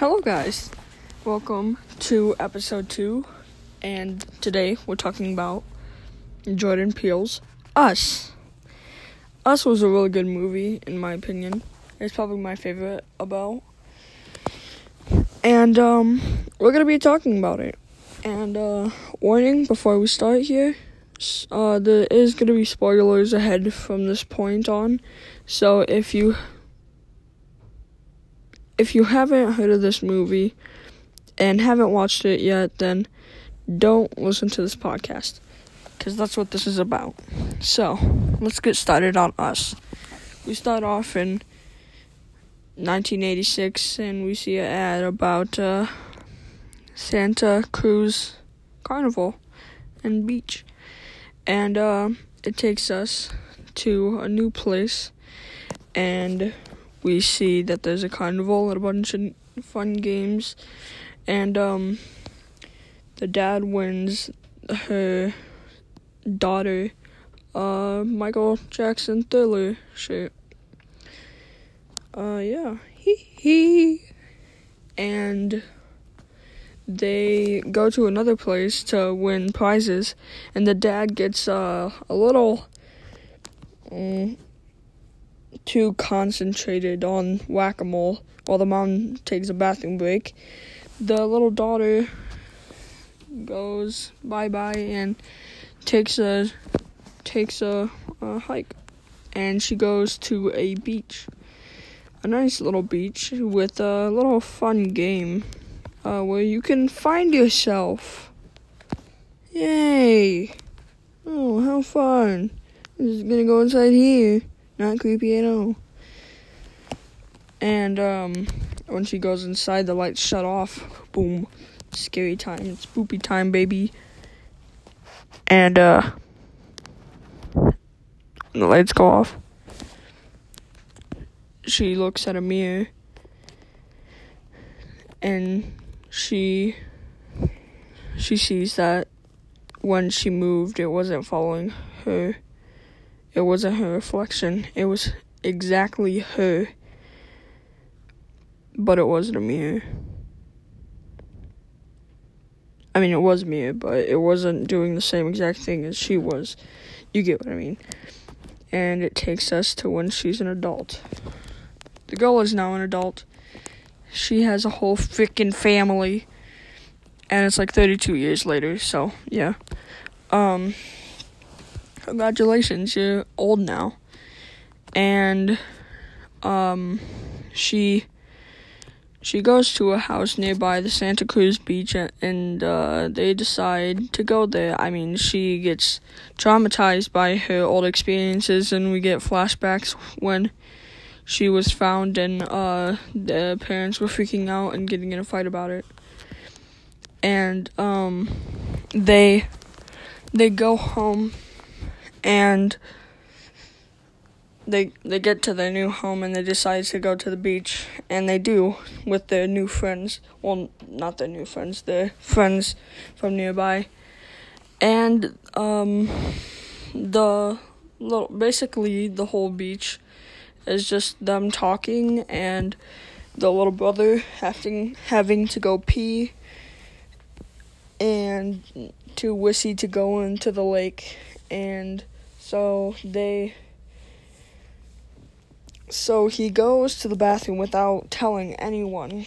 Hello, guys. Welcome to episode two, and today we're talking about Jordan Peele's Us. Us was a really good movie, in my opinion. It's probably my favorite about. And um, we're gonna be talking about it. And uh, warning before we start here, uh, there is gonna be spoilers ahead from this point on. So if you if you haven't heard of this movie and haven't watched it yet, then don't listen to this podcast because that's what this is about. So, let's get started on us. We start off in 1986 and we see an ad about uh, Santa Cruz Carnival and beach. And uh, it takes us to a new place and we see that there's a carnival and a bunch of fun games, and um, the dad wins her daughter uh Michael Jackson Thriller shirt. Uh yeah. Hee hee. And they go to another place to win prizes and the dad gets uh, a little um, too concentrated on whack a mole while the mom takes a bathroom break. The little daughter goes bye bye and takes a takes a, a hike. And she goes to a beach a nice little beach with a little fun game uh, where you can find yourself. Yay! Oh how fun. This is gonna go inside here not creepy at all. And um, when she goes inside, the lights shut off. Boom. Scary time. It's spoopy time, baby. And uh, the lights go off. She looks at a mirror. And she she sees that when she moved, it wasn't following her it wasn't her reflection. It was exactly her. But it wasn't a mirror. I mean, it was mirror, but it wasn't doing the same exact thing as she was. You get what I mean. And it takes us to when she's an adult. The girl is now an adult. She has a whole freaking family. And it's like 32 years later, so yeah. Um congratulations, you're old now. And um she she goes to a house nearby the Santa Cruz beach and uh, they decide to go there. I mean, she gets traumatized by her old experiences and we get flashbacks when she was found and uh, the parents were freaking out and getting in a fight about it. And um, they they go home and they they get to their new home and they decide to go to the beach and they do with their new friends. Well not their new friends their friends from nearby. And um the little basically the whole beach is just them talking and the little brother having having to go pee and too wissy to go into the lake and so they so he goes to the bathroom without telling anyone.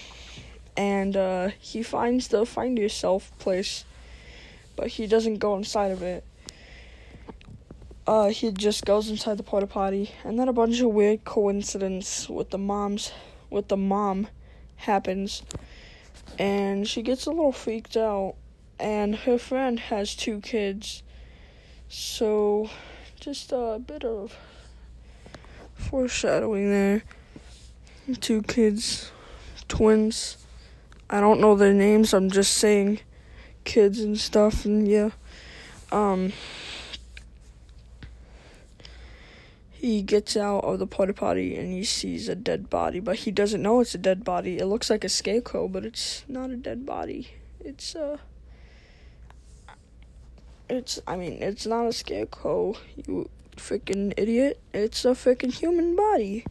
And uh, he finds the find yourself place but he doesn't go inside of it. Uh, he just goes inside the porta potty and then a bunch of weird coincidence with the mom's with the mom happens. And she gets a little freaked out and her friend has two kids. So, just a bit of foreshadowing there. Two kids, twins. I don't know their names. I'm just saying kids and stuff, and yeah. Um, he gets out of the porta potty and he sees a dead body, but he doesn't know it's a dead body. It looks like a scarecrow, but it's not a dead body. It's uh it's, I mean, it's not a scarecrow, you freaking idiot. It's a freaking human body.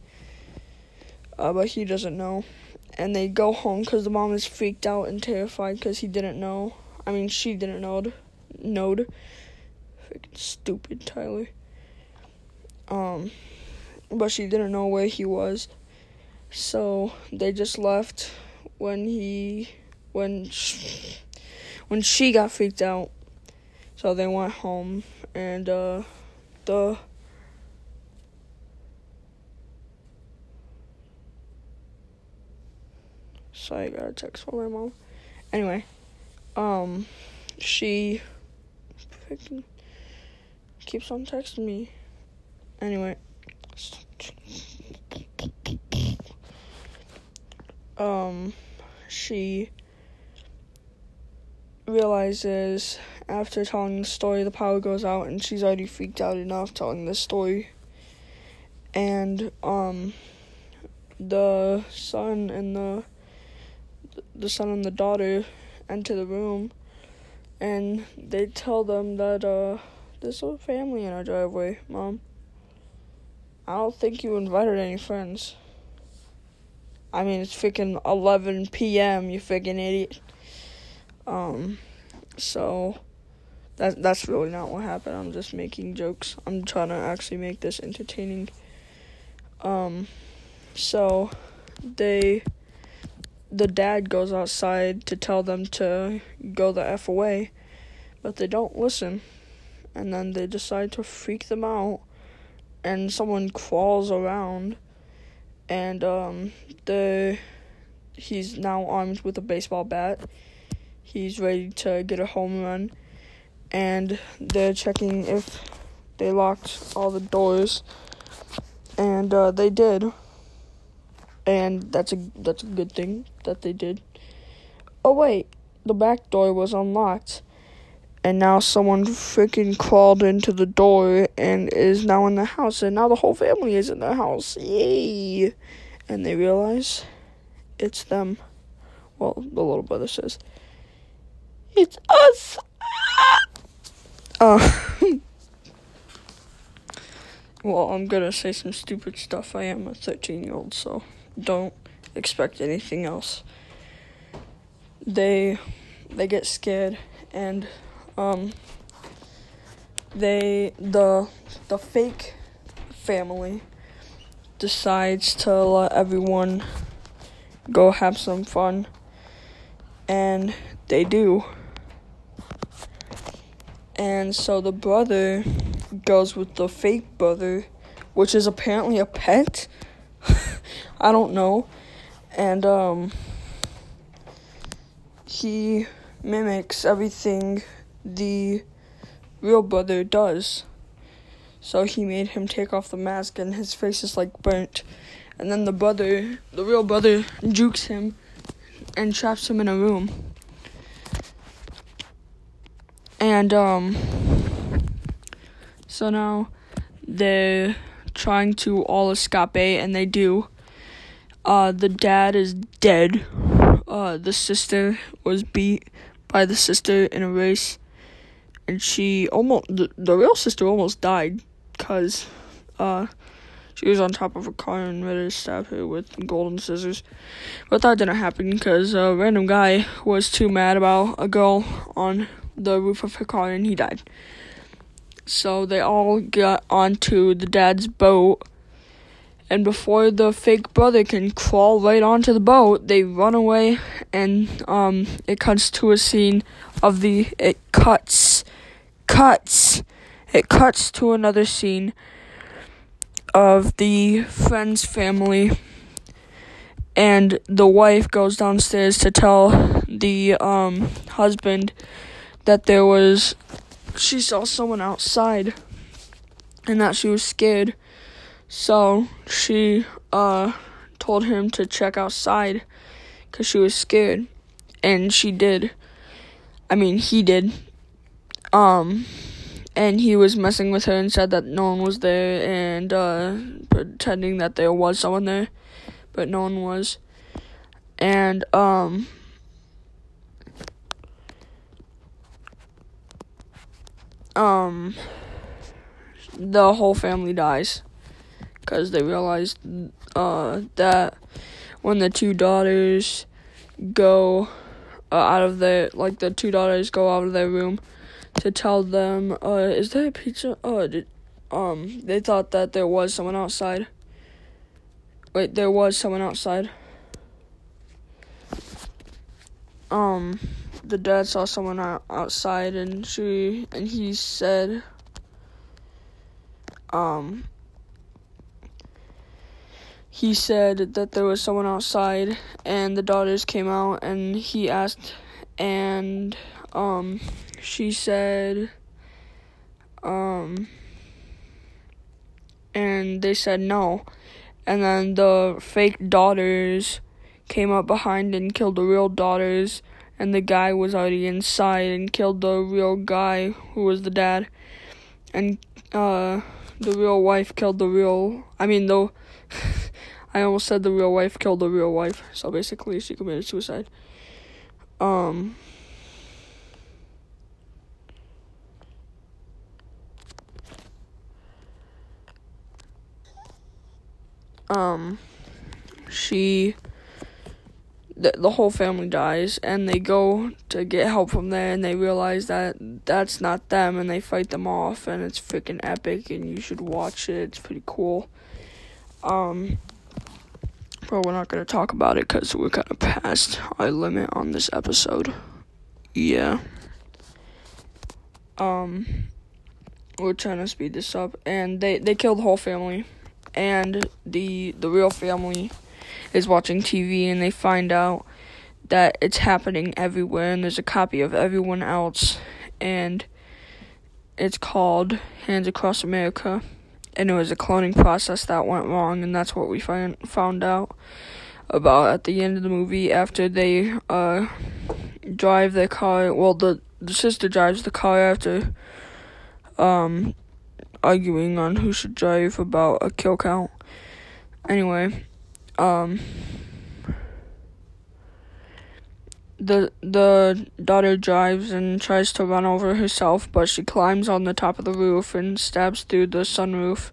Uh, but he doesn't know. and they go home because the mom is freaked out and terrified because he didn't know. I mean, she didn't know. Knowed. Freaking stupid Tyler. Um, but she didn't know where he was. So they just left when he when she, when she got freaked out. So they went home and uh the Sorry, I got a text from my mom. Anyway, um, she keeps on texting me. Anyway, um, she realizes after telling the story, the power goes out, and she's already freaked out enough telling the story. And um, the son and the the son and the daughter enter the room, and they tell them that uh, there's a family in our driveway, mom. I don't think you invited any friends. I mean, it's freaking 11 p.m., you freaking idiot. Um, so that that's really not what happened. I'm just making jokes. I'm trying to actually make this entertaining. Um, so they the dad goes outside to tell them to go the F away, but they don't listen. And then they decide to freak them out, and someone crawls around, and um, the he's now armed with a baseball bat. He's ready to get a home run, and they're checking if they locked all the doors, and uh, they did and that's a that's a good thing that they did. Oh wait, the back door was unlocked, and now someone freaking crawled into the door and is now in the house, and now the whole family is in the house. Yay! And they realize it's them. Well, the little brother says, "It's us." Uh, well, I'm gonna say some stupid stuff. I am a 13 year old, so don't expect anything else. They they get scared and um they the the fake family decides to let everyone go have some fun and they do. And so the brother goes with the fake brother, which is apparently a pet. I don't know. And um he mimics everything the real brother does. So he made him take off the mask and his face is like burnt. And then the brother, the real brother, jukes him and traps him in a room. And um so now they're trying to all escape and they do. Uh, the dad is dead. Uh, the sister was beat by the sister in a race, and she almost the, the real sister almost died because uh she was on top of a car and ready to stab her with golden scissors. But that didn't happen because a random guy was too mad about a girl on the roof of her car and he died. So they all got onto the dad's boat and before the fake brother can crawl right onto the boat, they run away, and um, it cuts to a scene of the it cuts, cuts, it cuts to another scene of the friend's family, and the wife goes downstairs to tell the um husband that there was she saw someone outside, and that she was scared so she uh told him to check outside cuz she was scared and she did. I mean, he did. Um and he was messing with her and said that no one was there and uh pretending that there was someone there, but no one was. And um um the whole family dies because they realized uh, that when the two daughters go uh, out of their like the two daughters go out of their room to tell them, uh, is there a pizza? Oh, did, um, they thought that there was someone outside. Wait, there was someone outside. Um, the dad saw someone out, outside, and she and he said, um, he said that there was someone outside, and the daughters came out, and he asked, and um, she said, um, and they said no. And then the fake daughters came up behind and killed the real daughters, and the guy was already inside and killed the real guy who was the dad. And uh, the real wife killed the real. I mean, though, I almost said the real wife killed the real wife, so basically she committed suicide. Um. um she the, the whole family dies and they go to get help from there and they realize that that's not them and they fight them off and it's freaking epic and you should watch it. It's pretty cool. Um but we're not to talk about it because we're kind of past our limit on this episode. Yeah. Um we're trying to speed this up and they they kill the whole family and the the real family is watching TV and they find out that it's happening everywhere and there's a copy of everyone else and it's called Hands Across America and it was a cloning process that went wrong and that's what we find found out about at the end of the movie after they uh drive their car well the the sister drives the car after um arguing on who should drive about a kill count. Anyway, um the the daughter drives and tries to run over herself, but she climbs on the top of the roof and stabs through the sunroof.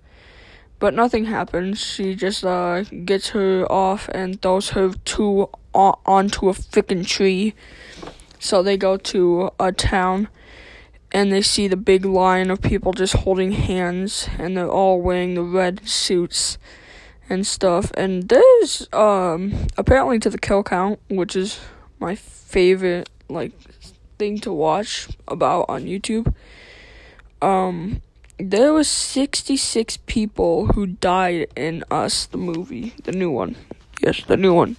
But nothing happens. She just uh gets her off and throws her to uh, onto a freaking tree. So they go to a town and they see the big line of people just holding hands and they're all wearing the red suits and stuff and there's um apparently to the kill count which is my favorite like thing to watch about on YouTube um there was 66 people who died in us the movie the new one. Yes the new one.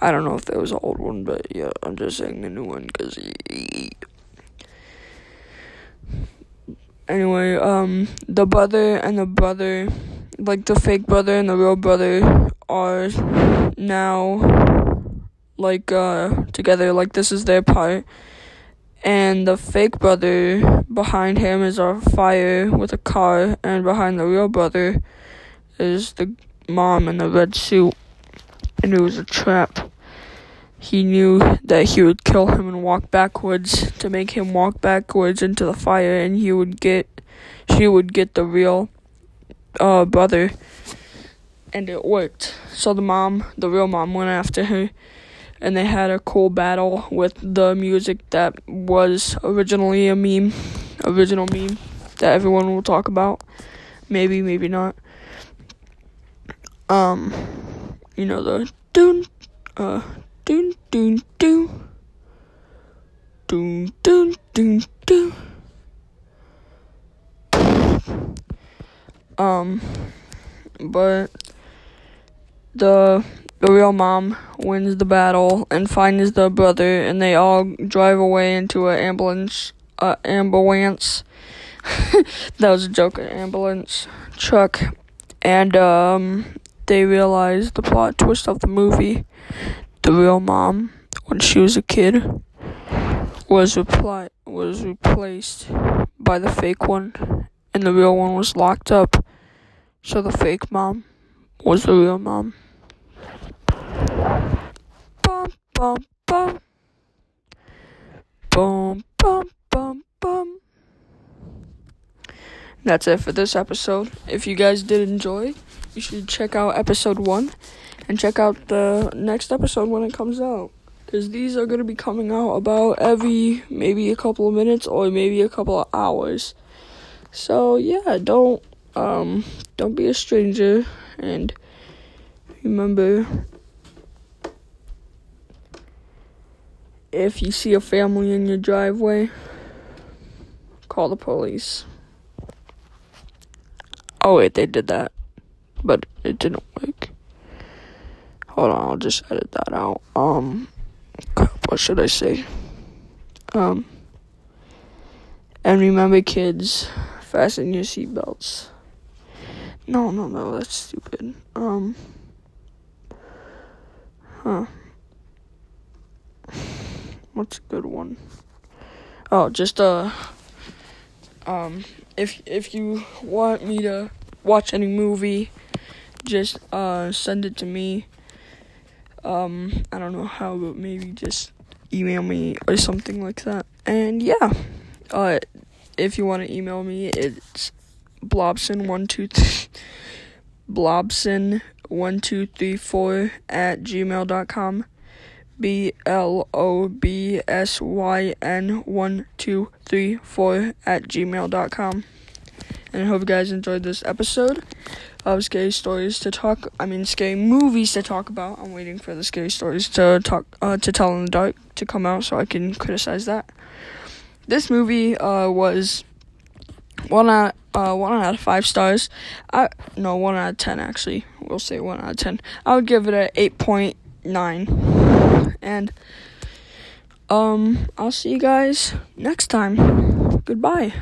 I don't know if there was an old one but yeah I'm just saying the new one cuz anyway, um, the brother and the brother, like the fake brother and the real brother, are now like uh together. Like this is their part, and the fake brother behind him is a fire with a car, and behind the real brother is the mom in the red suit, and it was a trap he knew that he would kill him and walk backwards to make him walk backwards into the fire and he would get she would get the real uh brother. And it worked. So the mom the real mom went after her. And they had a cool battle with the music that was originally a meme original meme that everyone will talk about. Maybe maybe not. Um you know the dun uh Dun dun dun. Dun dun dun dun. Um, but the the real mom wins the battle and finds the brother, and they all drive away into an ambulance. Uh, ambulance. that was a joke. An ambulance truck, and um, they realize the plot twist of the movie the real mom, when she was a kid, was repli- was replaced by the fake one, and the real one was locked up. So the fake mom was the real mom. Bum bum bum. Bum bum bum bum. That's it for this episode. If you guys did enjoy, you should check out episode one and check out the next episode when it comes out. Because these are going to be coming out about every maybe a couple of minutes or maybe a couple of hours. So yeah, don't um don't be a stranger and remember if you see a family in your driveway, call the police. Oh wait, they did that, but it didn't work. Hold on, I'll just edit that out. Um, what should I say? Um, and remember, kids, fasten your seatbelts. No, no, no, that's stupid. Um, huh. What's a good one? Oh, just uh um if if you want me to watch any movie, just uh send it to me. Um I don't know how, but maybe just email me or something like that. And yeah. Uh if you want to email me, it's blobson123 blobson1234 at gmail.com. B L O B S Y N 1234 at gmail.com. And I hope you guys enjoyed this episode of Scary Stories to talk. I mean, scary movies to talk about. I'm waiting for the scary stories to talk uh, to tell in the dark to come out so I can criticize that. This movie uh, was one out uh, one out of five stars. I no one out of ten actually. We'll say one out of ten. I would give it a eight point nine. And um, I'll see you guys next time. Goodbye.